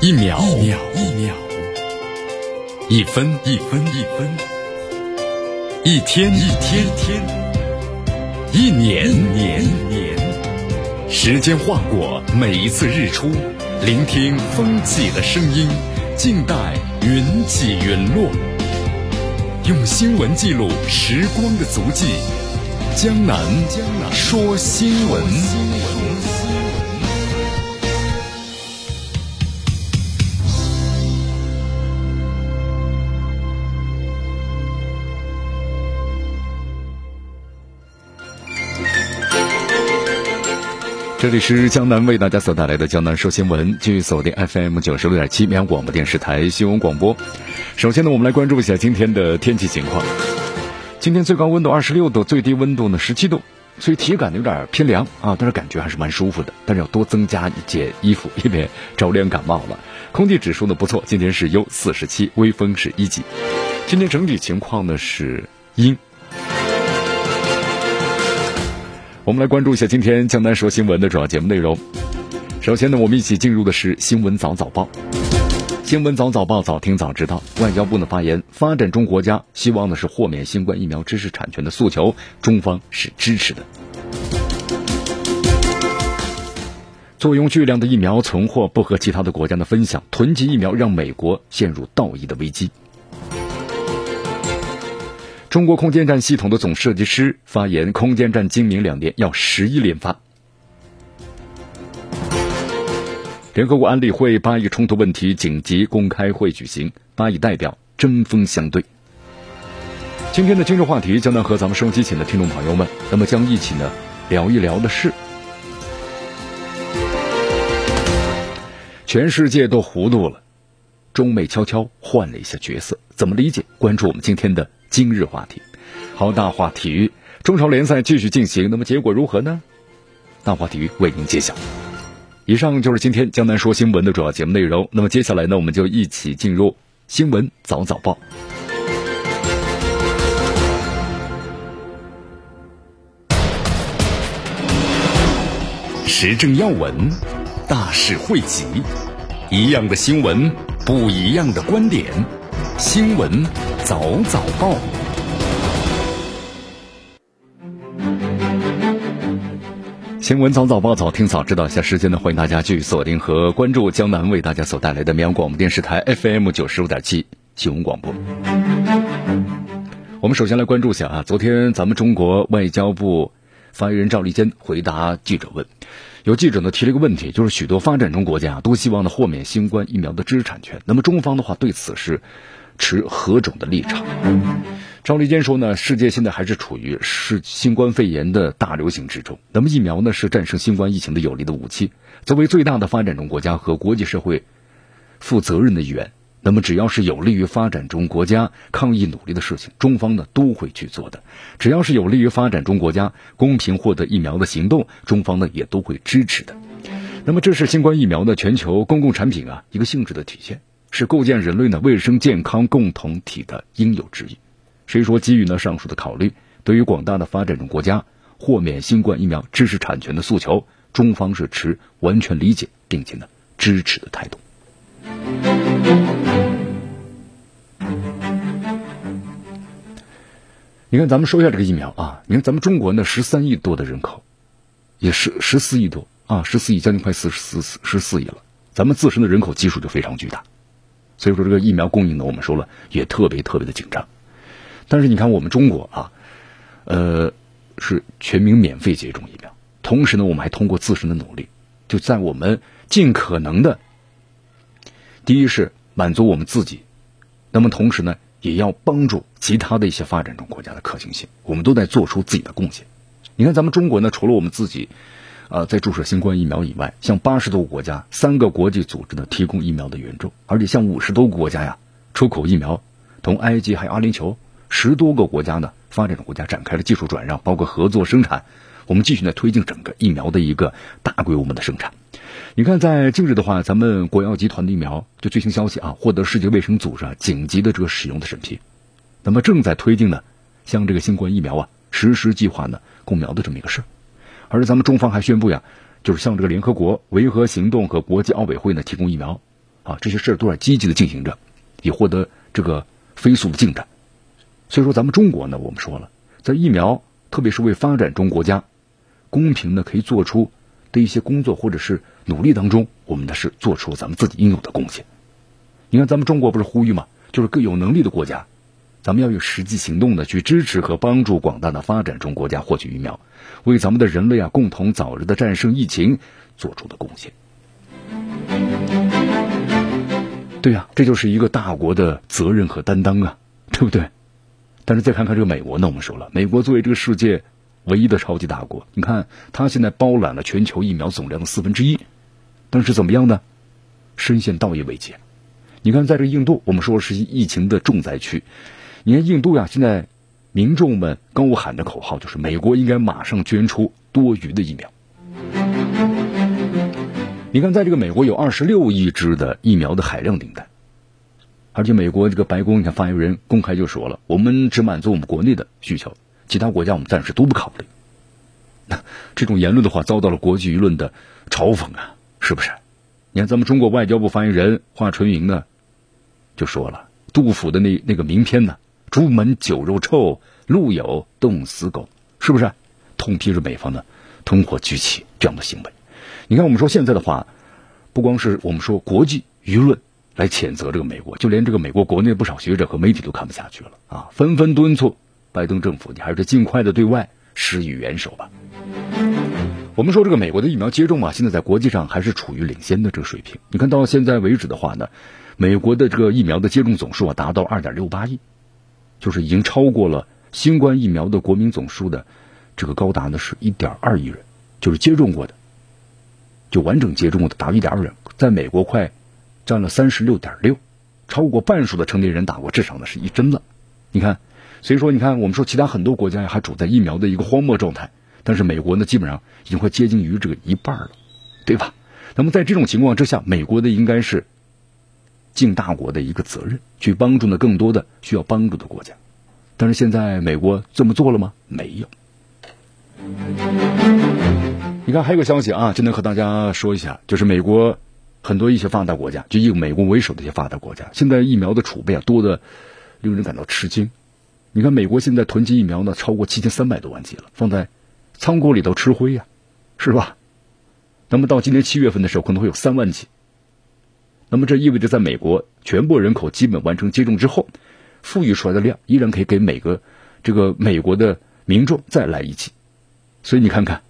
一秒。一秒。一秒，一分。一分。一分，一天。一天天，一年年年，时间划过每一次日出，聆听风起的声音，静待云起云落，用新闻记录时光的足迹。江南说新闻。这里是江南为大家所带来的江南说新闻，继续锁定 FM 九十六点七绵阳广播电视台新闻广播。首先呢，我们来关注一下今天的天气情况。今天最高温度二十六度，最低温度呢十七度，所以体感呢有点偏凉啊，但是感觉还是蛮舒服的。但是要多增加一件衣服，以免着凉感冒了。空气指数呢不错，今天是优四十七，微风是一级。今天整体情况呢是阴。我们来关注一下今天江南说新闻的主要节目内容。首先呢，我们一起进入的是新闻早早报。新闻早早报早听早知道，外交部的发言，发展中国家希望的是豁免新冠疫苗知识产权的诉求，中方是支持的。坐拥巨量的疫苗存货不和其他的国家的分享，囤积疫苗让美国陷入道义的危机。中国空间站系统的总设计师发言：空间站今明两年要十一连发。联合国安理会巴以冲突问题紧急公开会举行，巴以代表针锋相对。今天的今日话题将能和咱们收机前的听众朋友们，那么将一起呢聊一聊的是，全世界都糊涂了，中美悄悄换了一下角色，怎么理解？关注我们今天的。今日话题，好，大话体育中超联赛继续进行，那么结果如何呢？大话体育为您揭晓。以上就是今天江南说新闻的主要节目内容。那么接下来呢，我们就一起进入新闻早早报。时政要闻，大事汇集，一样的新闻，不一样的观点，新闻。早早报，新闻早早报，早听早知道。一下时间呢，欢迎大家继续锁定和关注江南为大家所带来的绵阳广播电视台 FM 九十五点七新闻广播。我们首先来关注一下啊，昨天咱们中国外交部发言人赵立坚回答记者问，有记者呢提了一个问题，就是许多发展中国家都希望呢豁免新冠疫苗的知识产权，那么中方的话对此是。持何种的立场？赵立坚说呢，世界现在还是处于是新冠肺炎的大流行之中。那么疫苗呢，是战胜新冠疫情的有力的武器。作为最大的发展中国家和国际社会负责任的一员，那么只要是有利于发展中国家抗疫努力的事情，中方呢都会去做的。只要是有利于发展中国家公平获得疫苗的行动，中方呢也都会支持的。那么这是新冠疫苗的全球公共产品啊一个性质的体现。是构建人类呢卫生健康共同体的应有之义。所以说，基于呢上述的考虑，对于广大的发展中国家豁免新冠疫苗知识产权的诉求，中方是持完全理解并且呢支持的态度。你看，咱们说一下这个疫苗啊，你看咱们中国呢十三亿多的人口，也是十四亿多啊，十四亿将近快四十四十四亿了，咱们自身的人口基数就非常巨大。所以说，这个疫苗供应呢，我们说了也特别特别的紧张。但是你看，我们中国啊，呃，是全民免费接种疫苗，同时呢，我们还通过自身的努力，就在我们尽可能的，第一是满足我们自己，那么同时呢，也要帮助其他的一些发展中国家的可行性，我们都在做出自己的贡献。你看，咱们中国呢，除了我们自己。啊，在注射新冠疫苗以外，向八十多个国家、三个国际组织呢提供疫苗的援助，而且向五十多个国家呀出口疫苗，同埃及还有阿联酋十多个国家呢发展中国家展开了技术转让，包括合作生产。我们继续呢推进整个疫苗的一个大规模的生产。你看，在近日的话，咱们国药集团的疫苗就最新消息啊，获得世界卫生组织啊紧急的这个使用的审批，那么正在推进呢，向这个新冠疫苗啊实施计划呢供苗的这么一个事儿。而咱们中方还宣布呀，就是向这个联合国维和行动和国际奥委会呢提供疫苗，啊，这些事儿都在积极的进行着，也获得这个飞速的进展。所以说，咱们中国呢，我们说了，在疫苗，特别是为发展中国家公平的可以做出的一些工作或者是努力当中，我们呢是做出咱们自己应有的贡献。你看，咱们中国不是呼吁嘛，就是更有能力的国家。咱们要用实际行动的去支持和帮助广大的发展中国家获取疫苗，为咱们的人类啊共同早日的战胜疫情做出的贡献。对呀，这就是一个大国的责任和担当啊，对不对？但是再看看这个美国呢，我们说了，美国作为这个世界唯一的超级大国，你看它现在包揽了全球疫苗总量的四分之一，但是怎么样呢？深陷道义危机。你看，在这印度，我们说是疫情的重灾区。你看印度呀，现在民众们高喊的口号就是美国应该马上捐出多余的疫苗。你看，在这个美国有二十六亿支的疫苗的海量订单，而且美国这个白宫，你看发言人公开就说了，我们只满足我们国内的需求，其他国家我们暂时都不考虑。那 这种言论的话，遭到了国际舆论的嘲讽啊，是不是？你看，咱们中国外交部发言人华春莹呢，就说了，杜甫的那那个名篇呢。朱门酒肉臭，路有冻死狗，是不是？痛批着美方的通货聚起这样的行为。你看，我们说现在的话，不光是我们说国际舆论来谴责这个美国，就连这个美国国内不少学者和媒体都看不下去了啊，纷纷敦促拜登政府，你还是尽快的对外施以援手吧。我们说这个美国的疫苗接种啊，现在在国际上还是处于领先的这个水平。你看到现在为止的话呢，美国的这个疫苗的接种总数啊，达到二点六八亿。就是已经超过了新冠疫苗的国民总数的这个高达呢是一点二亿人，就是接种过的，就完整接种过的达一点二人，在美国快占了三十六点六，超过半数的成年人打过至少呢是一针了。你看，所以说你看我们说其他很多国家还处在疫苗的一个荒漠状态，但是美国呢基本上已经快接近于这个一半了，对吧？那么在这种情况之下，美国的应该是。尽大国的一个责任，去帮助呢更多的需要帮助的国家。但是现在美国这么做了吗？没有。你看，还有个消息啊，今天和大家说一下，就是美国很多一些发达国家，就以美国为首的一些发达国家，现在疫苗的储备啊多的令人感到吃惊。你看，美国现在囤积疫苗呢超过七千三百多万剂了，放在仓库里头吃灰呀，是吧？那么到今年七月份的时候，可能会有三万剂。那么这意味着，在美国全部人口基本完成接种之后，富裕出来的量依然可以给每个这个美国的民众再来一剂。所以你看看，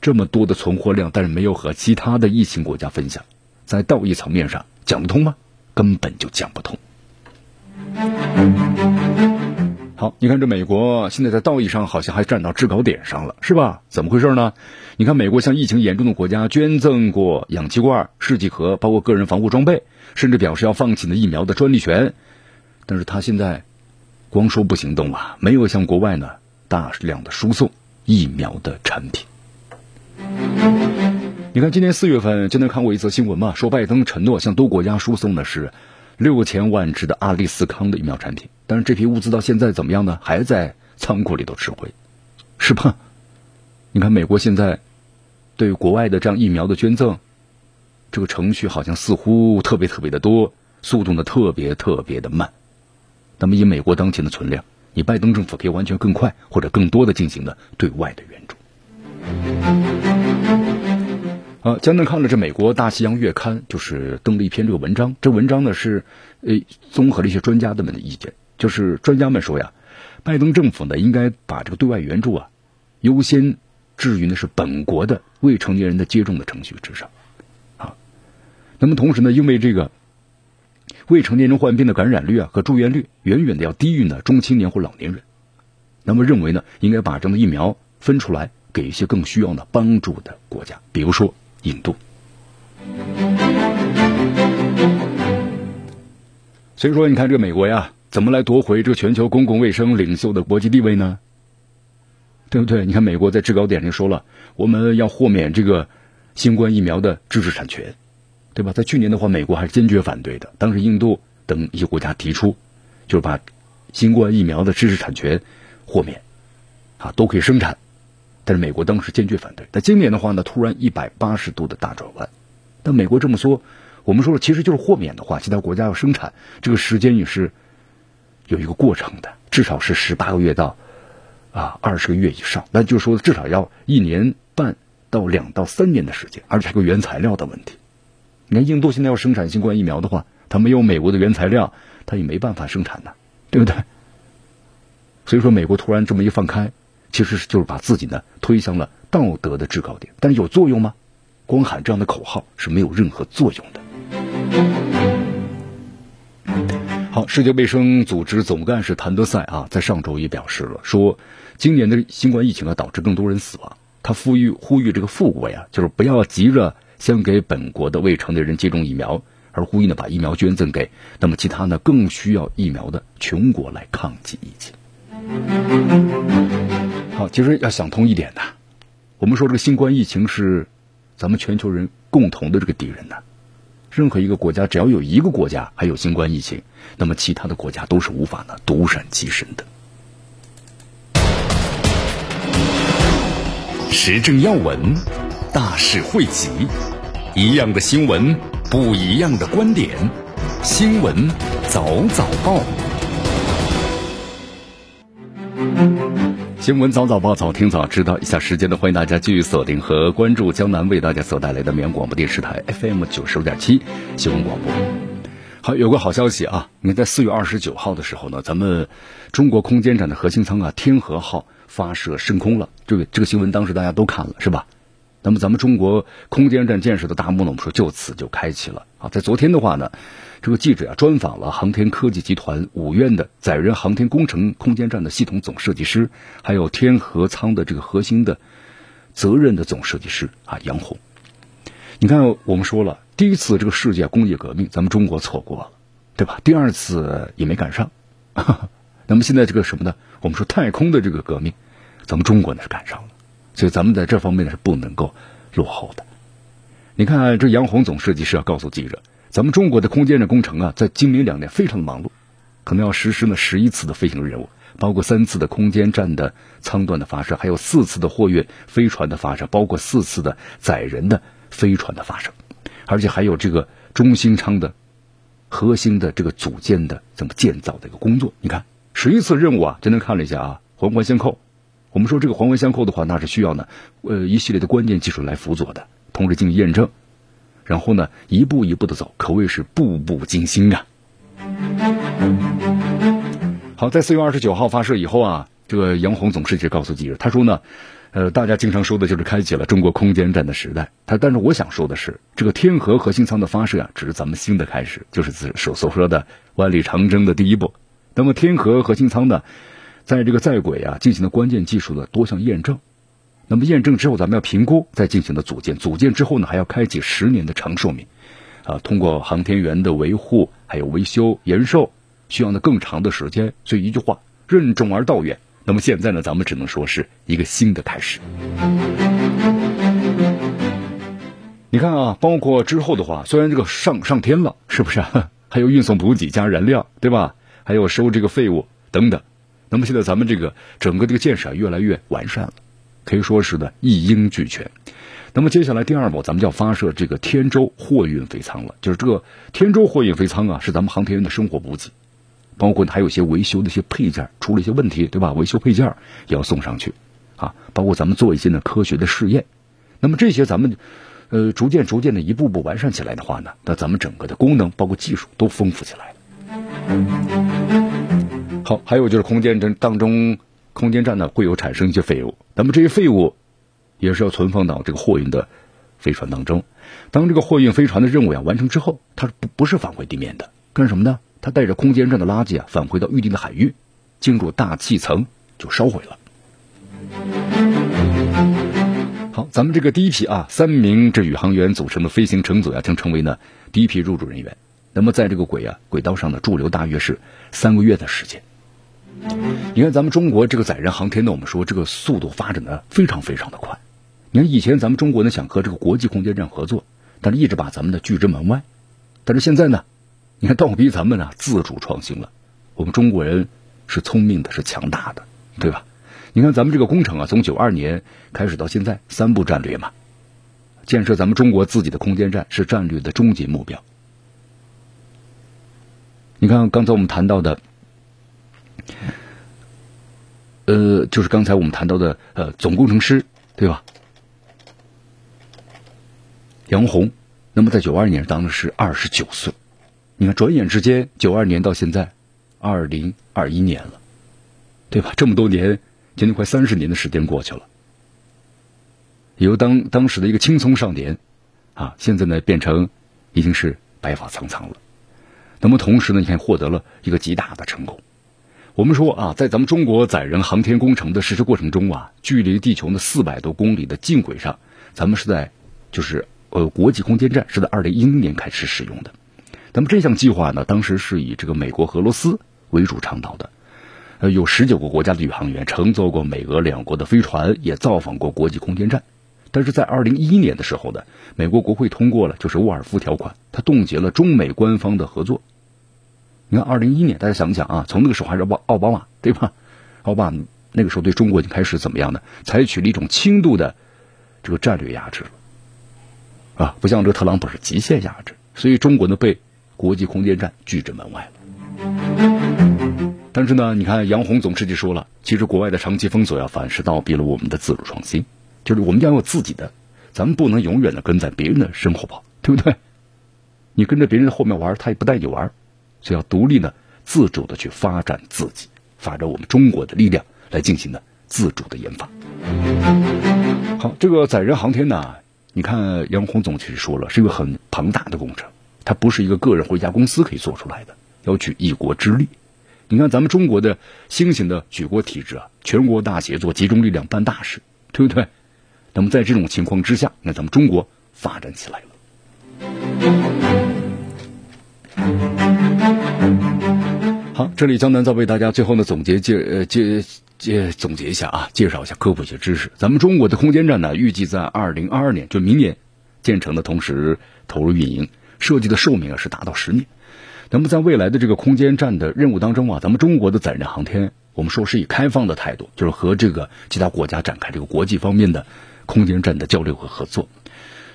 这么多的存货量，但是没有和其他的疫情国家分享，在道义层面上讲不通吗？根本就讲不通。好，你看这美国现在在道义上好像还站到制高点上了，是吧？怎么回事呢？你看美国向疫情严重的国家捐赠过氧气罐、试剂盒，包括个人防护装备，甚至表示要放弃呢疫苗的专利权。但是他现在光说不行动啊，没有向国外呢大量的输送疫苗的产品。你看今年四月份，今天看过一则新闻嘛，说拜登承诺向多国家输送的是。六千万支的阿利斯康的疫苗产品，但是这批物资到现在怎么样呢？还在仓库里头吃灰，是吧？你看美国现在对国外的这样疫苗的捐赠，这个程序好像似乎特别特别的多，速度呢特别特别的慢。那么以美国当前的存量，你拜登政府可以完全更快或者更多的进行的对外的援助。呃，江南看了这美国大西洋月刊，就是登了一篇这个文章。这文章呢是，呃，综合了一些专家的们的意见。就是专家们说呀，拜登政府呢应该把这个对外援助啊，优先置于呢是本国的未成年人的接种的程序之上。啊，那么同时呢，因为这个未成年人患病的感染率啊和住院率远远的要低于呢中青年或老年人，那么认为呢应该把这样的疫苗分出来给一些更需要呢帮助的国家，比如说。印度，所以说，你看这个美国呀，怎么来夺回这个全球公共卫生领袖的国际地位呢？对不对？你看，美国在制高点上说了，我们要豁免这个新冠疫苗的知识产权，对吧？在去年的话，美国还是坚决反对的。当时，印度等一些国家提出，就是把新冠疫苗的知识产权豁免，啊，都可以生产。但是美国当时坚决反对。但今年的话呢，突然一百八十度的大转弯。但美国这么说，我们说了，其实就是豁免的话，其他国家要生产，这个时间也是有一个过程的，至少是十八个月到啊二十个月以上。那就是说，至少要一年半到两到三年的时间，而且还有原材料的问题。你看，印度现在要生产新冠疫苗的话，它没有美国的原材料，它也没办法生产的，对不对？所以说，美国突然这么一放开，其实是就是把自己呢推向了道德的制高点。但是有作用吗？光喊这样的口号是没有任何作用的。好，世界卫生组织总干事谭德赛啊，在上周也表示了，说今年的新冠疫情啊导致更多人死亡，他呼吁呼吁这个富国呀，就是不要急着先给本国的未成年人接种疫苗，而呼吁呢把疫苗捐赠给那么其他呢更需要疫苗的穷国来抗击疫情。好，其实要想通一点呢，我们说这个新冠疫情是咱们全球人共同的这个敌人呢。任何一个国家只要有一个国家还有新冠疫情，那么其他的国家都是无法呢独善其身的。时政要闻，大事汇集，一样的新闻，不一样的观点，新闻早早报。新闻早早报，早听早知道。一下时间呢，欢迎大家继续锁定和关注江南为大家所带来的绵广播电视台 FM 九十五点七新闻广播。好，有个好消息啊！你看，在四月二十九号的时候呢，咱们中国空间站的核心舱啊，天河号发射升空了。这个这个新闻当时大家都看了，是吧？那么咱们中国空间站建设的大幕呢，我们说就此就开启了啊。在昨天的话呢。这个记者啊专访了航天科技集团五院的载人航天工程空间站的系统总设计师，还有天河舱的这个核心的责任的总设计师啊杨红。你看，我们说了，第一次这个世界工业革命，咱们中国错过了，对吧？第二次也没赶上。那么现在这个什么呢？我们说太空的这个革命，咱们中国呢是赶上了，所以咱们在这方面呢是不能够落后的。你看，这杨红总设计师要告诉记者。咱们中国的空间站工程啊，在今明两年非常的忙碌，可能要实施呢十一次的飞行任务，包括三次的空间站的舱段的发射，还有四次的货运飞船的发射，包括四次的载人的飞船的发射，而且还有这个中心舱的核心的这个组件的这么建造的一个工作。你看十一次任务啊，真的看了一下啊，环环相扣。我们说这个环环相扣的话，那是需要呢呃一系列的关键技术来辅佐的，同时进行验证。然后呢，一步一步的走，可谓是步步惊心啊！好，在四月二十九号发射以后啊，这个杨红总设计师告诉记者，他说呢，呃，大家经常说的就是开启了中国空间站的时代。他但是我想说的是，这个天河核心舱的发射啊，只是咱们新的开始，就是所所说的万里长征的第一步。那么天河核心舱呢，在这个在轨啊进行了关键技术的多项验证。那么验证之后，咱们要评估，再进行的组建。组建之后呢，还要开启十年的长寿命，啊，通过航天员的维护，还有维修延寿，需要呢更长的时间。所以一句话，任重而道远。那么现在呢，咱们只能说是一个新的开始。你看啊，包括之后的话，虽然这个上上天了，是不是啊？还有运送补给加燃料，对吧？还有收这个废物等等。那么现在咱们这个整个这个建设越来越完善了。可以说是的一应俱全。那么接下来第二步，咱们就要发射这个天舟货运飞舱了。就是这个天舟货运飞舱啊，是咱们航天员的生活补给，包括还有些维修的一些配件出了一些问题，对吧？维修配件也要送上去啊。包括咱们做一些呢科学的试验。那么这些咱们呃逐渐逐渐的一步步完善起来的话呢，那咱们整个的功能包括技术都丰富起来好，还有就是空间站当中。空间站呢会有产生一些废物，那么这些废物也是要存放到这个货运的飞船当中。当这个货运飞船的任务呀完成之后，它不不是返回地面的，干什么呢？它带着空间站的垃圾啊返回到预定的海域，进入大气层就烧毁了。好，咱们这个第一批啊三名这宇航员组成的飞行乘组呀将成为呢第一批入驻人员。那么在这个轨啊轨道上呢驻留大约是三个月的时间。你看，咱们中国这个载人航天呢，我们说这个速度发展的非常非常的快。你看以前咱们中国呢想和这个国际空间站合作，但是一直把咱们的拒之门外。但是现在呢，你看倒逼咱们呢自主创新了。我们中国人是聪明的，是强大的，对吧？你看咱们这个工程啊，从九二年开始到现在，三步战略嘛，建设咱们中国自己的空间站是战略的终极目标。你看刚才我们谈到的，呃，就是刚才我们谈到的呃总工程师，对吧？杨红，那么在九二年当的是二十九岁。你看，转眼之间，九二年到现在，二零二一年了，对吧？这么多年，将近快三十年的时间过去了，由当当时的一个青葱少年，啊，现在呢变成已经是白发苍苍了。那么同时呢，你看获得了一个极大的成功。我们说啊，在咱们中国载人航天工程的实施过程中啊，距离地球呢四百多公里的近轨上，咱们是在就是。呃，国际空间站是在二零一零年开始使用的。那么这项计划呢，当时是以这个美国、俄罗斯为主倡导的。呃，有十九个国家的宇航员乘坐过美俄两国的飞船，也造访过国际空间站。但是在二零一一年的时候呢，美国国会通过了就是沃尔夫条款，它冻结了中美官方的合作。你看，二零一一年，大家想想啊，从那个时候还是奥奥巴马对吧？奥巴马那个时候对中国已经开始怎么样呢？采取了一种轻度的这个战略压制了。啊，不像这个特朗普是极限压制，所以中国呢被国际空间站拒之门外了。但是呢，你看杨红总书记说了，其实国外的长期封锁呀，反是倒逼了我们的自主创新，就是我们要有自己的，咱们不能永远的跟在别人的身后跑，对不对？你跟着别人后面玩，他也不带你玩，所以要独立呢、自主的去发展自己，发展我们中国的力量来进行呢自主的研发。好，这个载人航天呢？你看，杨红总其实说了，是一个很庞大的工程，它不是一个个人或一家公司可以做出来的，要举一国之力。你看咱们中国的新型的举国体制啊，全国大协作，集中力量办大事，对不对？那么在这种情况之下，那咱们中国发展起来了。好，这里江南再为大家最后呢总结介呃介。介总结一下啊，介绍一下科普一些知识。咱们中国的空间站呢，预计在二零二二年，就明年建成的同时投入运营，设计的寿命啊是达到十年。那么在未来的这个空间站的任务当中啊，咱们中国的载人航天，我们说是以开放的态度，就是和这个其他国家展开这个国际方面的空间站的交流和合作。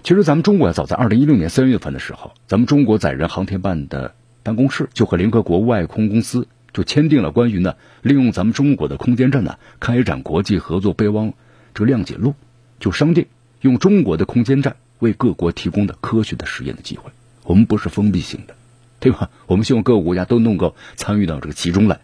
其实咱们中国早在二零一六年三月份的时候，咱们中国载人航天办的办公室就和联合国外空公司。就签订了关于呢利用咱们中国的空间站呢开展国际合作备忘这个谅解录，就商定用中国的空间站为各国提供的科学的实验的机会。我们不是封闭性的，对吧？我们希望各个国家都能够参与到这个其中来，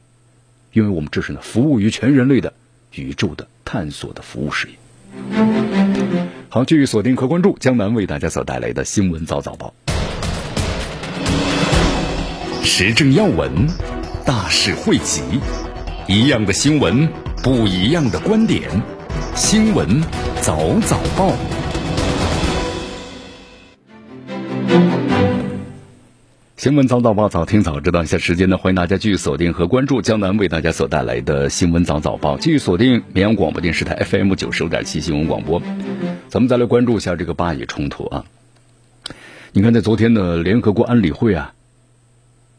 因为我们这是呢服务于全人类的宇宙的探索的服务事业。好，继续锁定和关注江南为大家所带来的新闻早早报，时政要闻。大事汇集，一样的新闻，不一样的观点。新闻早早报，新闻早早报，早听早知道。一下时间呢，欢迎大家继续锁定和关注江南为大家所带来的新闻早早报，继续锁定绵阳广播电视台 FM 九十五点七新闻广播。咱们再来关注一下这个巴以冲突啊。你看，在昨天的联合国安理会啊。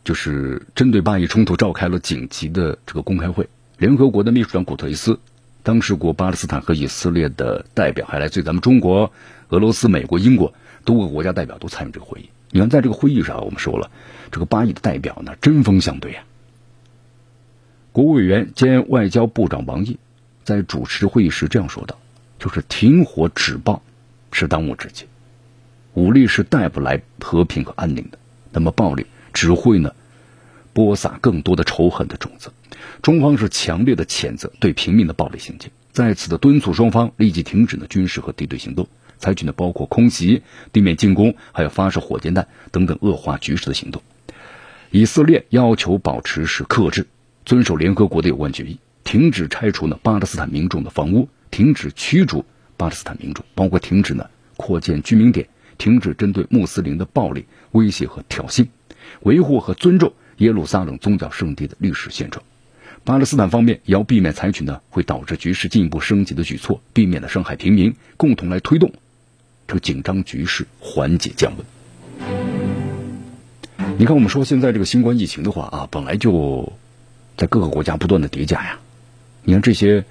就是针对巴以冲突召开了紧急的这个公开会，联合国的秘书长古特雷斯、当事国巴勒斯坦和以色列的代表，还来自于咱们中国、俄罗斯、美国、英国多个国家代表都参与这个会议。你看，在这个会议上，我们说了，这个巴以的代表呢针锋相对啊。国务委员兼外交部长王毅在主持会议时这样说道：“就是停火止暴是当务之急，武力是带不来和平和安宁的。那么暴力。”只会呢，播撒更多的仇恨的种子。中方是强烈的谴责对平民的暴力行径，在此的敦促双方立即停止呢军事和敌对行动，采取呢包括空袭、地面进攻，还有发射火箭弹等等恶化局势的行动。以色列要求保持是克制，遵守联合国的有关决议，停止拆除呢巴勒斯坦民众的房屋，停止驱逐巴勒斯坦民众，包括停止呢扩建居民点，停止针对穆斯林的暴力威胁和挑衅。维护和尊重耶路撒冷宗教圣地的历史现状，巴勒斯坦方面也要避免采取呢会导致局势进一步升级的举措，避免呢伤害平民，共同来推动这个紧张局势缓解降温。你看，我们说现在这个新冠疫情的话啊，本来就在各个国家不断的叠加呀。你看这些，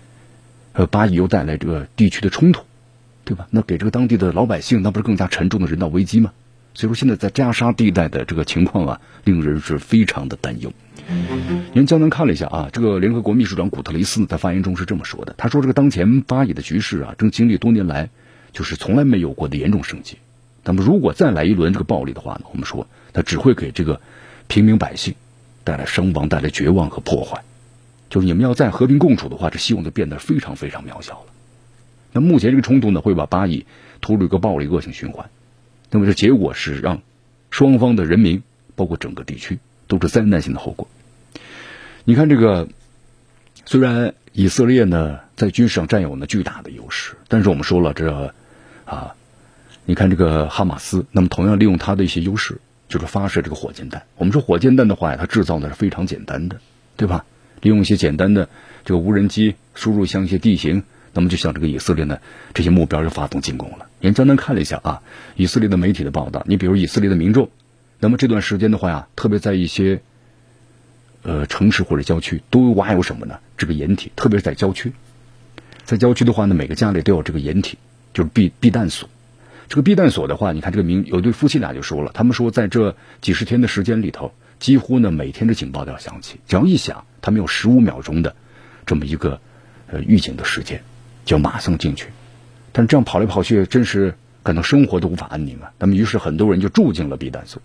呃，巴以又带来这个地区的冲突，对吧？那给这个当地的老百姓，那不是更加沉重的人道危机吗？所以说，现在在加沙地带的这个情况啊，令人是非常的担忧。您江南看了一下啊，这个联合国秘书长古特雷斯在发言中是这么说的：“他说，这个当前巴以的局势啊，正经历多年来就是从来没有过的严重升级。那么，如果再来一轮这个暴力的话呢，我们说它只会给这个平民百姓带来伤亡、带来绝望和破坏。就是你们要再和平共处的话，这希望就变得非常非常渺小了。那目前这个冲突呢，会把巴以拖入一个暴力恶性循环。那么，这结果是让双方的人民，包括整个地区，都是灾难性的后果。”你看这个，虽然以色列呢在军事上占有呢巨大的优势，但是我们说了这，啊，你看这个哈马斯，那么同样利用它的一些优势，就是发射这个火箭弹。我们说火箭弹的话呀，它制造的是非常简单的，对吧？利用一些简单的这个无人机输入像一些地形，那么就像这个以色列呢这些目标就发动进攻了。您简单看了一下啊，以色列的媒体的报道，你比如以色列的民众，那么这段时间的话呀，特别在一些。呃，城市或者郊区都挖有什么呢？这个掩体，特别是在郊区，在郊区的话呢，每个家里都有这个掩体，就是避避弹所。这个避弹所的话，你看这个名有对夫妻俩就说了，他们说在这几十天的时间里头，几乎呢每天的警报都要响起，只要一响，他们有十五秒钟的这么一个呃预警的时间，就马上进去。但是这样跑来跑去，真是感到生活都无法安宁啊。那么于是很多人就住进了避弹所。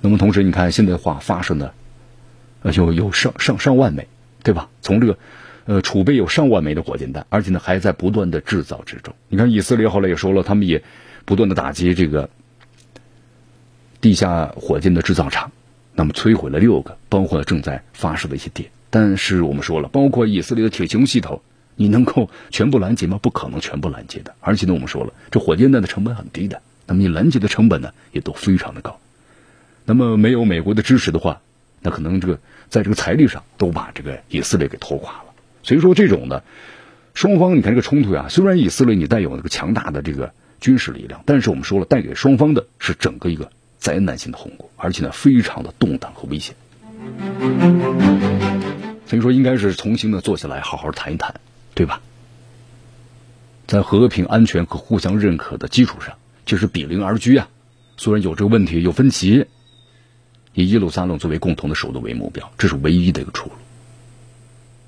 那么同时，你看现在的话发生的，呃，有有上上上万枚，对吧？从这个，呃，储备有上万枚的火箭弹，而且呢还在不断的制造之中。你看以色列后来也说了，他们也不断的打击这个地下火箭的制造厂，那么摧毁了六个，包括正在发射的一些点。但是我们说了，包括以色列的铁穹系统，你能够全部拦截吗？不可能全部拦截的。而且呢，我们说了，这火箭弹的成本很低的，那么你拦截的成本呢也都非常的高。那么没有美国的支持的话，那可能这个在这个财力上都把这个以色列给拖垮了。所以说这种呢，双方你看这个冲突呀，虽然以色列你带有那个强大的这个军事力量，但是我们说了，带给双方的是整个一个灾难性的后果，而且呢非常的动荡和危险。所以说应该是重新的坐下来好好谈一谈，对吧？在和平、安全和互相认可的基础上，就是比邻而居啊。虽然有这个问题，有分歧。以耶路撒冷作为共同的首都为目标，这是唯一的一个出路。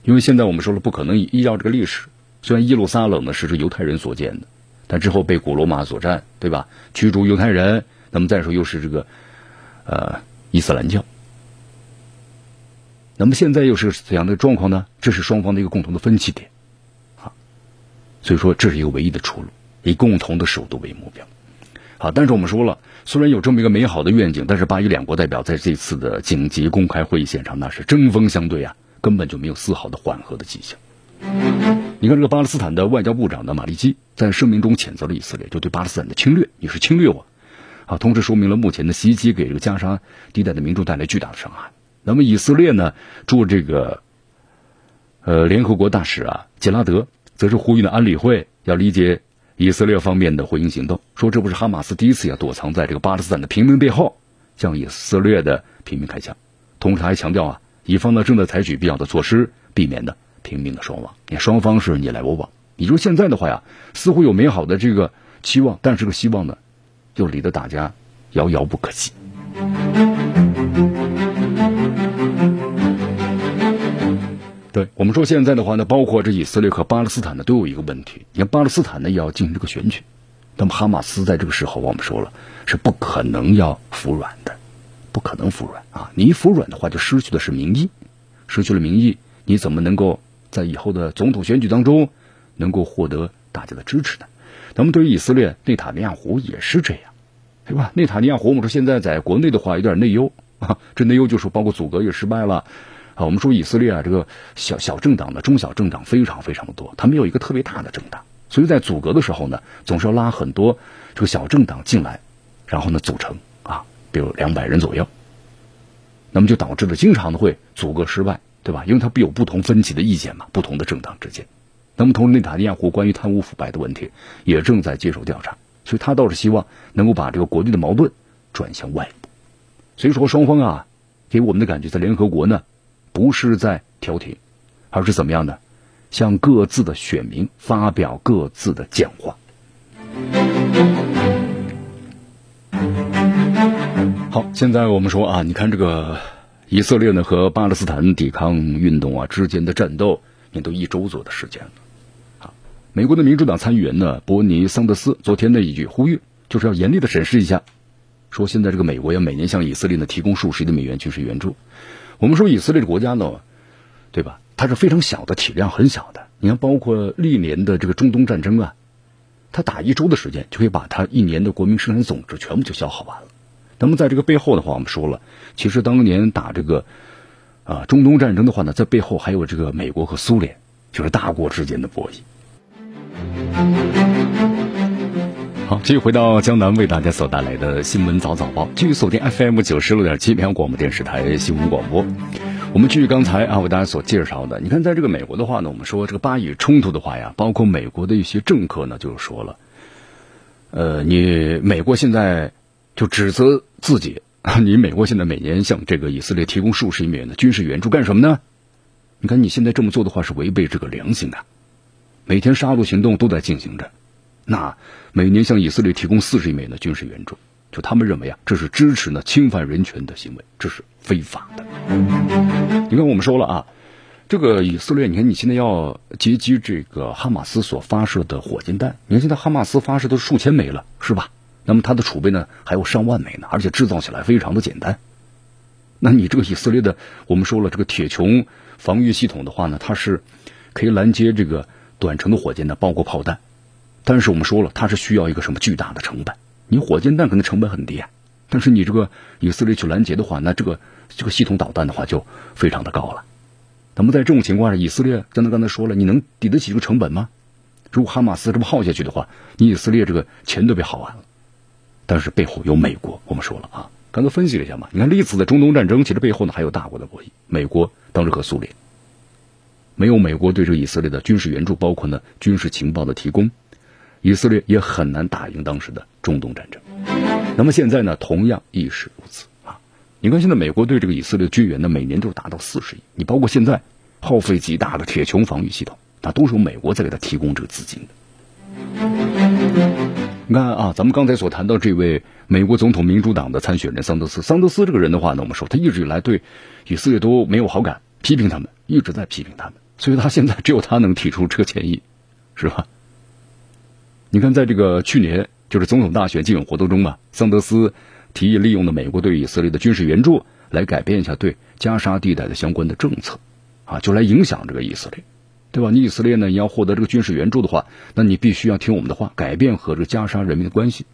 因为现在我们说了，不可能依照这个历史。虽然耶路撒冷呢是这犹太人所建的，但之后被古罗马所占，对吧？驱逐犹太人，那么再说又是这个呃伊斯兰教。那么现在又是怎样的状况呢？这是双方的一个共同的分歧点啊。所以说，这是一个唯一的出路，以共同的首都为目标。好，但是我们说了。虽然有这么一个美好的愿景，但是巴以两国代表在这次的紧急公开会议现场那是针锋相对啊，根本就没有丝毫的缓和的迹象。你看，这个巴勒斯坦的外交部长的马利基在声明中谴责了以色列，就对巴勒斯坦的侵略，你是侵略我，啊，同时说明了目前的袭击给这个加沙地带的民众带来巨大的伤害。那么以色列呢，驻这个呃联合国大使啊杰拉德则是呼吁呢安理会要理解。以色列方面的回应行动说，这不是哈马斯第一次要躲藏在这个巴勒斯坦的平民背后，向以色列的平民开枪。同时，他还强调啊，以方呢正在采取必要的措施，避免呢平民的伤亡。你看，双方是你来我往。你说现在的话呀，似乎有美好的这个期望，但是这个希望呢，又离得大家遥遥不可及。对我们说，现在的话呢，包括这以色列和巴勒斯坦呢，都有一个问题。你看，巴勒斯坦呢也要进行这个选举，那么哈马斯在这个时候，我们说了是不可能要服软的，不可能服软啊！你一服软的话，就失去的是民意，失去了民意，你怎么能够在以后的总统选举当中能够获得大家的支持呢？那么对于以色列，内塔尼亚胡也是这样，对吧？内塔尼亚胡，我们说现在在国内的话有点内忧啊，这内忧就是包括阻隔也失败了。啊，我们说以色列啊，这个小小政党的中小政党非常非常的多，它没有一个特别大的政党，所以在阻隔的时候呢，总是要拉很多这个小政党进来，然后呢组成，比如两百人左右，那么就导致了经常的会组阁失败，对吧？因为它必有不同分歧的意见嘛，不同的政党之间。那么同时，内塔尼亚胡关于贪污腐败的问题也正在接受调查，所以他倒是希望能够把这个国内的矛盾转向外部。所以说，双方啊，给我们的感觉在联合国呢。不是在调停，而是怎么样呢？向各自的选民发表各自的讲话。好，现在我们说啊，你看这个以色列呢和巴勒斯坦抵抗运动啊之间的战斗，也都一周左右的时间了。啊，美国的民主党参议员呢伯尼桑德斯昨天的一句呼吁，就是要严厉的审视一下，说现在这个美国要每年向以色列呢提供数十亿的美元军事援助。我们说以色列的国家呢，对吧？它是非常小的体量，很小的。你看，包括历年的这个中东战争啊，它打一周的时间就可以把它一年的国民生产总值全部就消耗完了。那么在这个背后的话，我们说了，其实当年打这个啊中东战争的话呢，在背后还有这个美国和苏联，就是大国之间的博弈。好，继续回到江南为大家所带来的新闻早早报，继续锁定 FM 九十六点七绵阳广播电视台新闻广播。我们继续刚才啊为大家所介绍的，你看，在这个美国的话呢，我们说这个巴以冲突的话呀，包括美国的一些政客呢，就是说了，呃，你美国现在。就指责自己！你美国现在每年向这个以色列提供数十亿美元的军事援助干什么呢？你看你现在这么做的话是违背这个良心的。每天杀戮行动都在进行着，那每年向以色列提供四十亿美元的军事援助，就他们认为啊，这是支持呢侵犯人权的行为，这是非法的。你看我们说了啊，这个以色列，你看你现在要截击这个哈马斯所发射的火箭弹，你看现在哈马斯发射都数千枚了，是吧？那么它的储备呢还有上万枚呢，而且制造起来非常的简单。那你这个以色列的，我们说了这个铁穹防御系统的话呢，它是可以拦截这个短程的火箭的，包括炮弹。但是我们说了，它是需要一个什么巨大的成本？你火箭弹可能成本很低啊，但是你这个以色列去拦截的话，那这个这个系统导弹的话就非常的高了。那么在这种情况下，以色列刚才刚才说了，你能抵得起这个成本吗？如果哈马斯这么耗下去的话，你以色列这个钱都被耗完了。但是背后有美国，我们说了啊，刚才分析了一下嘛。你看历次的中东战争，其实背后呢还有大国的博弈，美国当时和苏联。没有美国对这个以色列的军事援助，包括呢军事情报的提供，以色列也很难打赢当时的中东战争。那么现在呢，同样亦是如此啊。你看现在美国对这个以色列军援呢，每年都达到四十亿。你包括现在耗费极大的铁穹防御系统，那都是由美国在给他提供这个资金的。你看啊，咱们刚才所谈到这位美国总统民主党的参选人桑德斯，桑德斯这个人的话呢，我们说他一直以来对以色列都没有好感，批评他们，一直在批评他们，所以他现在只有他能提出这个建议，是吧？你看，在这个去年就是总统大选竞选活动中啊，桑德斯提议利用的美国对以色列的军事援助来改变一下对加沙地带的相关的政策，啊，就来影响这个以色列。对吧？你以色列呢？你要获得这个军事援助的话，那你必须要听我们的话，改变和这个加沙人民的关系。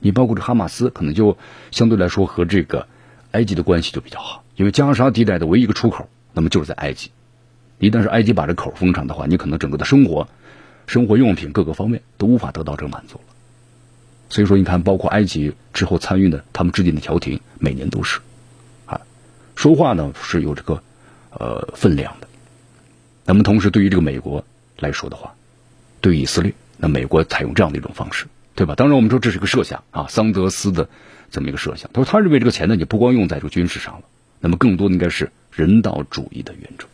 你包括这哈马斯，可能就相对来说和这个埃及的关系就比较好，因为加沙地带的唯一一个出口，那么就是在埃及。一旦是埃及把这口封上的话，你可能整个的生活、生活用品各个方面都无法得到这个满足了。所以说，你看，包括埃及之后参与的他们制定的调停，每年都是啊，说话呢是有这个呃分量的。那么，同时对于这个美国来说的话，对以色列，那美国采用这样的一种方式，对吧？当然，我们说这是个设想啊，桑德斯的这么一个设想。他说，他认为这个钱呢，你不光用在这个军事上了，那么更多的应该是人道主义的援助。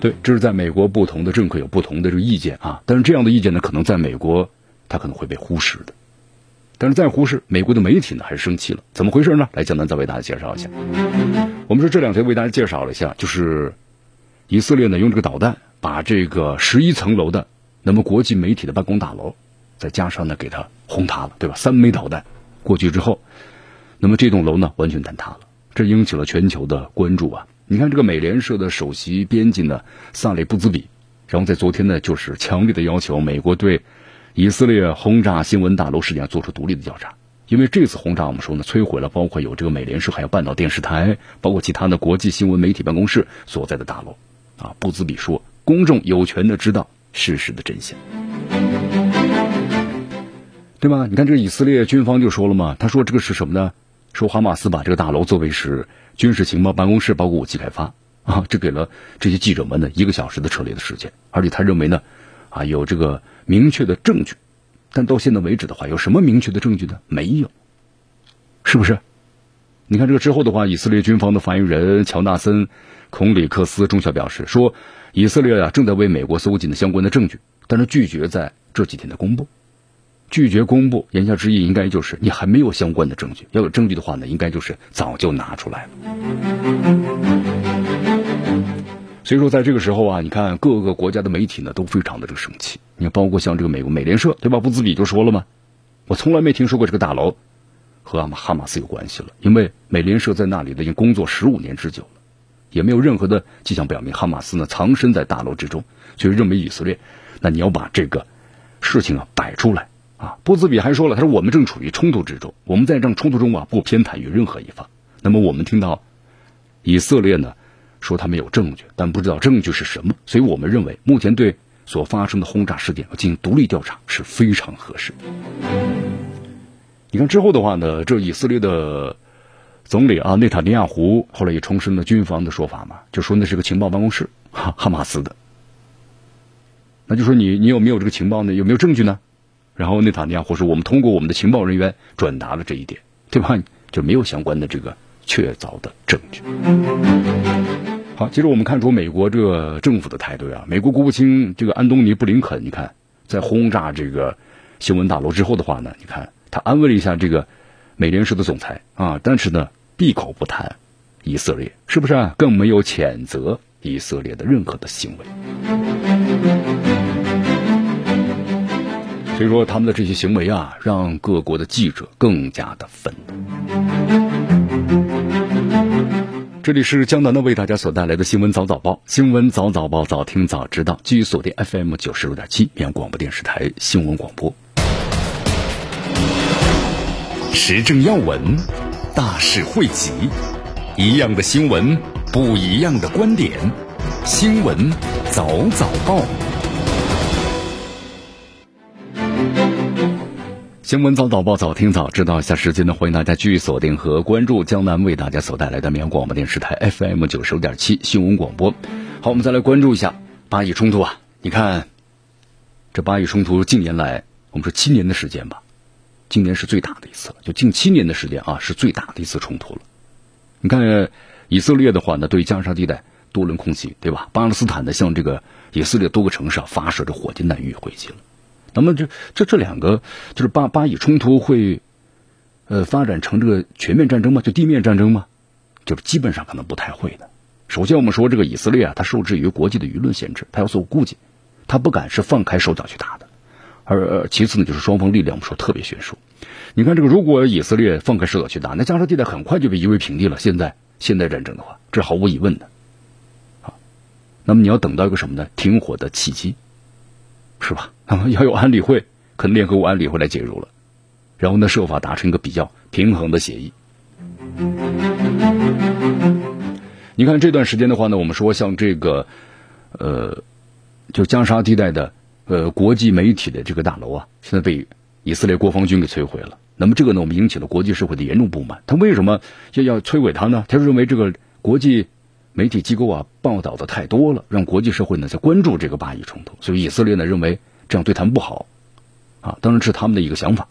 对，这是在美国不同的政客有不同的这个意见啊，但是这样的意见呢，可能在美国他可能会被忽视的。但是再忽视，美国的媒体呢还是生气了，怎么回事呢？来，江南再为大家介绍一下。我们说这两天为大家介绍了一下，就是以色列呢用这个导弹把这个十一层楼的那么国际媒体的办公大楼，再加上呢给它轰塌了，对吧？三枚导弹过去之后，那么这栋楼呢完全坍塌了，这引起了全球的关注啊！你看这个美联社的首席编辑呢萨雷布兹比，然后在昨天呢就是强烈的要求美国对。以色列轰炸新闻大楼事件做出独立的调查，因为这次轰炸我们说呢，摧毁了包括有这个美联社还有半岛电视台，包括其他的国际新闻媒体办公室所在的大楼。啊，布兹比说，公众有权的知道事实的真相，对吧？你看这个以色列军方就说了嘛，他说这个是什么呢？说哈马斯把这个大楼作为是军事情报办公室，包括武器开发啊，这给了这些记者们呢一个小时的撤离的时间，而且他认为呢，啊有这个。明确的证据，但到现在为止的话，有什么明确的证据呢？没有，是不是？你看这个之后的话，以色列军方的发言人乔纳森·孔里克斯中校表示说，以色列啊正在为美国搜集的相关的证据，但是拒绝在这几天的公布。拒绝公布，言下之意应该就是你还没有相关的证据。要有证据的话呢，应该就是早就拿出来了。所以说，在这个时候啊，你看各个国家的媒体呢都非常的这个生气。你，包括像这个美国美联社，对吧？布兹比就说了嘛，我从来没听说过这个大楼和阿马哈马斯有关系了，因为美联社在那里的已经工作十五年之久了，也没有任何的迹象表明哈马斯呢藏身在大楼之中，所以认为以色列，那你要把这个事情啊摆出来。啊，布兹比还说了，他说我们正处于冲突之中，我们在这冲突中啊不偏袒于任何一方。那么我们听到以色列呢说他们有证据，但不知道证据是什么，所以我们认为目前对所发生的轰炸事件要进行独立调查是非常合适的。你看之后的话呢，这以色列的总理啊内塔尼亚胡后来也重申了军方的说法嘛，就说那是个情报办公室哈哈马斯的，那就说你你有没有这个情报呢？有没有证据呢？然后内塔尼亚胡说：“我们通过我们的情报人员转达了这一点，对吧？就没有相关的这个确凿的证据。”好，其实我们看出美国这个政府的态度啊。美国国务卿这个安东尼布林肯，你看在轰炸这个新闻大楼之后的话呢，你看他安慰了一下这个美联社的总裁啊，但是呢闭口不谈以色列，是不是啊？更没有谴责以色列的任何的行为。所以说，他们的这些行为啊，让各国的记者更加的愤怒。这里是江南的为大家所带来的新闻早早报，新闻早早报，早听早知道。继续锁定 FM 九十六点七，绵阳广播电视台新闻广播。时政要闻，大事汇集，一样的新闻，不一样的观点。新闻早早报。新闻早早报早听早知道一，下时间呢，欢迎大家继续锁定和关注江南为大家所带来的绵阳广播电视台 FM 九十五点七新闻广播。好，我们再来关注一下巴以冲突啊！你看，这巴以冲突近年来，我们说七年的时间吧，今年是最大的一次了，就近七年的时间啊，是最大的一次冲突了。你看，以色列的话呢，对加沙地带多轮空袭，对吧？巴勒斯坦呢，向这个以色列多个城市啊发射着火箭弹予以回击了。那么这这这两个就是巴巴以冲突会，呃，发展成这个全面战争吗？就地面战争吗？就是基本上可能不太会的。首先我们说这个以色列啊，它受制于国际的舆论限制，它有所顾忌，它不敢是放开手脚去打的。而其次呢，就是双方力量我们说特别悬殊。你看这个，如果以色列放开手脚去打，那加沙地带很快就被夷为平地了。现在现代战争的话，这毫无疑问的。好，那么你要等到一个什么呢？停火的契机。是吧？要有安理会，可能联合国安理会来介入了，然后呢，设法达成一个比较平衡的协议。你看这段时间的话呢，我们说像这个，呃，就加沙地带的呃国际媒体的这个大楼啊，现在被以色列国防军给摧毁了。那么这个呢，我们引起了国际社会的严重不满。他为什么要要摧毁它呢？他认为这个国际。媒体机构啊报道的太多了，让国际社会呢在关注这个巴以冲突，所以以色列呢认为这样对他们不好，啊，当然是他们的一个想法。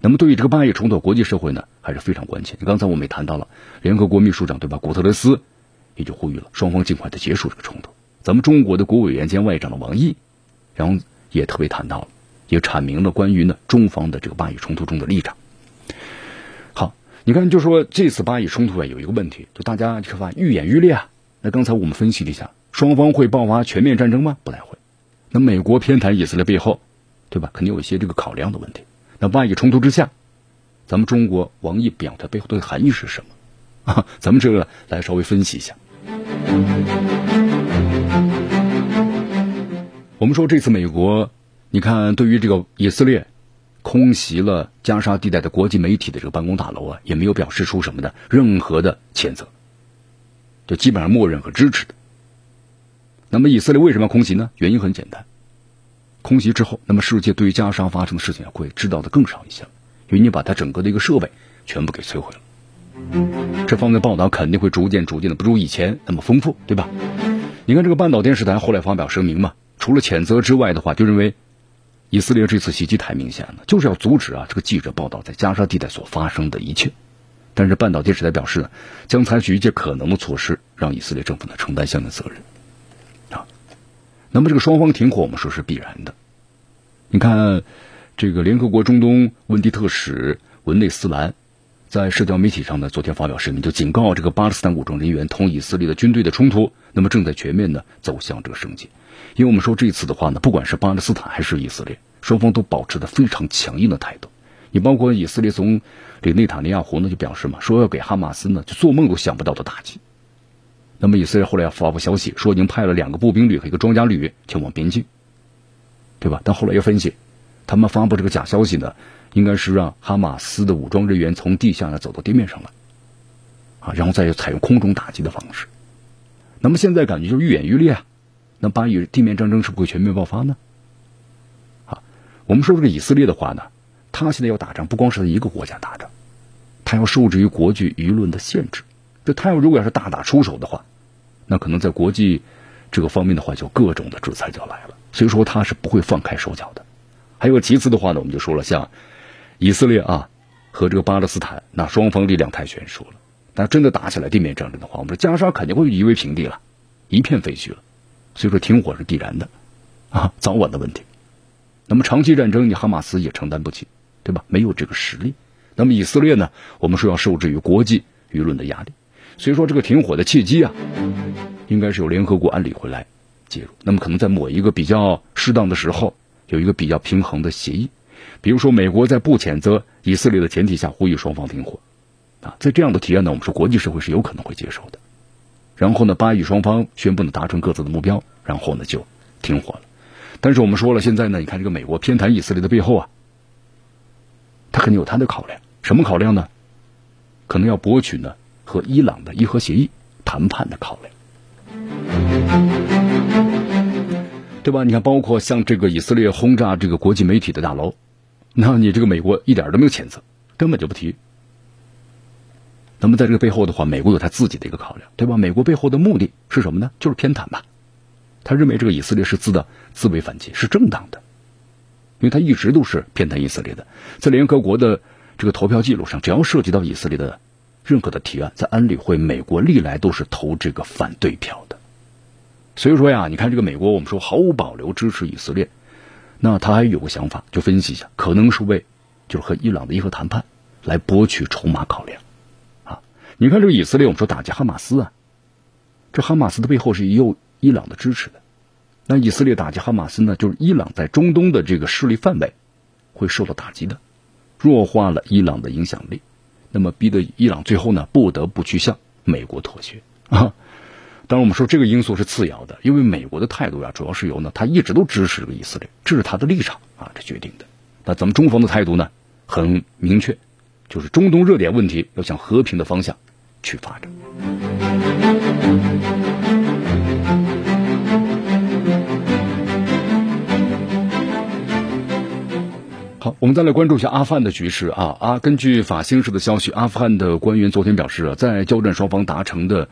那么对于这个巴以冲突，国际社会呢还是非常关切。刚才我们也谈到了，联合国秘书长对吧？古特雷斯也就呼吁了双方尽快的结束这个冲突。咱们中国的国务委员兼外长的王毅，然后也特别谈到了，也阐明了关于呢中方的这个巴以冲突中的立场。好，你看就说这次巴以冲突啊有一个问题，就大家就发愈演愈烈啊。那刚才我们分析了一下，双方会爆发全面战争吗？不太会。那美国偏袒以色列背后，对吧？肯定有一些这个考量的问题。那万一冲突之下，咱们中国王毅表态背后的含义是什么？啊，咱们这个来稍微分析一下。我们说这次美国，你看对于这个以色列空袭了加沙地带的国际媒体的这个办公大楼啊，也没有表示出什么的任何的谴责。就基本上默认和支持的。那么以色列为什么要空袭呢？原因很简单，空袭之后，那么世界对于加沙发生的事情会知道的更少一些了，因为你把它整个的一个设备全部给摧毁了。这方面报道肯定会逐渐逐渐的不如以前那么丰富，对吧？你看这个半岛电视台后来发表声明嘛，除了谴责之外的话，就认为以色列这次袭击太明显了，就是要阻止啊这个记者报道在加沙地带所发生的一切。但是半岛电视台表示呢，将采取一切可能的措施，让以色列政府呢承担相应责任。啊，那么这个双方停火，我们说是必然的。你看，这个联合国中东问题特使文内斯兰在社交媒体上呢，昨天发表声明，就警告这个巴勒斯坦武装人员同以色列的军队的冲突，那么正在全面的走向这个升级。因为我们说这次的话呢，不管是巴勒斯坦还是以色列，双方都保持着非常强硬的态度。你包括以色列从这个内塔尼亚胡呢就表示嘛，说要给哈马斯呢就做梦都想不到的打击。那么以色列后来要发布消息说，已经派了两个步兵旅和一个装甲旅前往边境，对吧？但后来又分析。他们发布这个假消息呢，应该是让哈马斯的武装人员从地下呢走到地面上来，啊，然后再采用空中打击的方式。那么现在感觉就是愈演愈烈啊，那巴以地面战争是不会全面爆发呢？啊，我们说这个以色列的话呢，他现在要打仗，不光是他一个国家打仗，他要受制于国际舆论的限制。就他要如果要是大打出手的话，那可能在国际这个方面的话，就各种的制裁就来了。所以说他是不会放开手脚的。还有其次的话呢，我们就说了，像以色列啊和这个巴勒斯坦，那双方力量太悬殊了。那真的打起来地面战争的话，我们说加沙肯定会夷为平地了，一片废墟了。所以说停火是必然的，啊，早晚的问题。那么长期战争，你哈马斯也承担不起，对吧？没有这个实力。那么以色列呢，我们说要受制于国际舆论的压力。所以说这个停火的契机啊，应该是由联合国安理会来介入。那么可能在某一个比较适当的时候。有一个比较平衡的协议，比如说美国在不谴责以色列的前提下呼吁双方停火，啊，在这样的提案呢，我们说国际社会是有可能会接受的。然后呢，巴以双方宣布呢达成各自的目标，然后呢就停火了。但是我们说了，现在呢，你看这个美国偏袒以色列的背后啊，他肯定有他的考量，什么考量呢？可能要博取呢和伊朗的伊核协议谈判的考量。对吧？你看，包括像这个以色列轰炸这个国际媒体的大楼，那你这个美国一点都没有谴责，根本就不提。那么在这个背后的话，美国有他自己的一个考量，对吧？美国背后的目的是什么呢？就是偏袒吧。他认为这个以色列是自的自卫反击是正当的，因为他一直都是偏袒以色列的。在联合国的这个投票记录上，只要涉及到以色列的任何的提案，在安理会，美国历来都是投这个反对票的。所以说呀，你看这个美国，我们说毫无保留支持以色列，那他还有个想法，就分析一下，可能是为就是和伊朗的伊核谈判来博取筹码考量，啊，你看这个以色列，我们说打击哈马斯啊，这哈马斯的背后是有伊朗的支持的，那以色列打击哈马斯呢，就是伊朗在中东的这个势力范围会受到打击的，弱化了伊朗的影响力，那么逼得伊朗最后呢不得不去向美国妥协啊。当然，我们说这个因素是次要的，因为美国的态度呀，主要是由呢，他一直都支持这个以色列，这是他的立场啊，这决定的。那咱们中方的态度呢，很明确，就是中东热点问题要向和平的方向去发展。好，我们再来关注一下阿富汗的局势啊啊！根据法新社的消息，阿富汗的官员昨天表示啊，在交战双方达成的。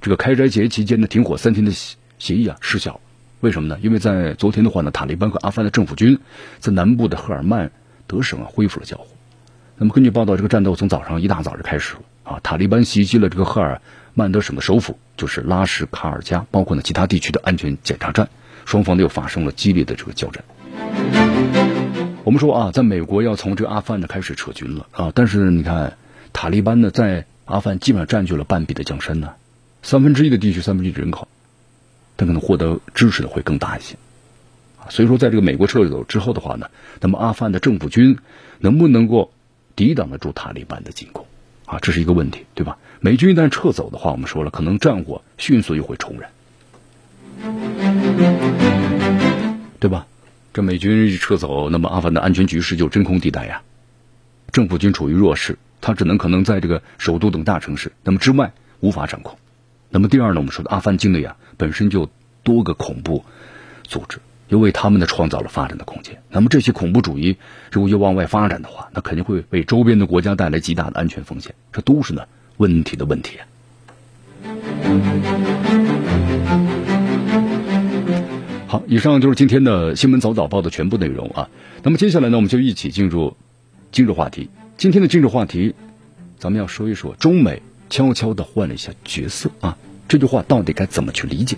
这个开斋节期间的停火三天的协议啊失效，为什么呢？因为在昨天的话呢，塔利班和阿富汗的政府军在南部的赫尔曼德省啊恢复了交火。那么根据报道，这个战斗从早上一大早就开始了啊！塔利班袭击了这个赫尔曼德省的首府，就是拉什卡尔加，包括呢其他地区的安全检查站，双方呢又发生了激烈的这个交战。我们说啊，在美国要从这个阿富汗呢开始撤军了啊，但是你看塔利班呢在阿富汗基本上占据了半壁的江山呢。三分之一的地区，三分之一的人口，他可能获得支持的会更大一些，所以说，在这个美国撤走之后的话呢，那么阿富汗的政府军能不能够抵挡得住塔利班的进攻，啊，这是一个问题，对吧？美军一旦撤走的话，我们说了，可能战火迅速又会重燃，对吧？这美军一撤走，那么阿富汗的安全局势就真空地带呀，政府军处于弱势，他只能可能在这个首都等大城市，那么之外无法掌控。那么第二呢，我们说的阿富汗境内啊，本身就多个恐怖组织，又为他们呢创造了发展的空间。那么这些恐怖主义如果又往外发展的话，那肯定会为周边的国家带来极大的安全风险。这都是呢问题的问题。以上就是今天的新闻早早报的全部内容啊。那么接下来呢，我们就一起进入今日话题。今天的今日话题，咱们要说一说中美。悄悄的换了一下角色啊！这句话到底该怎么去理解？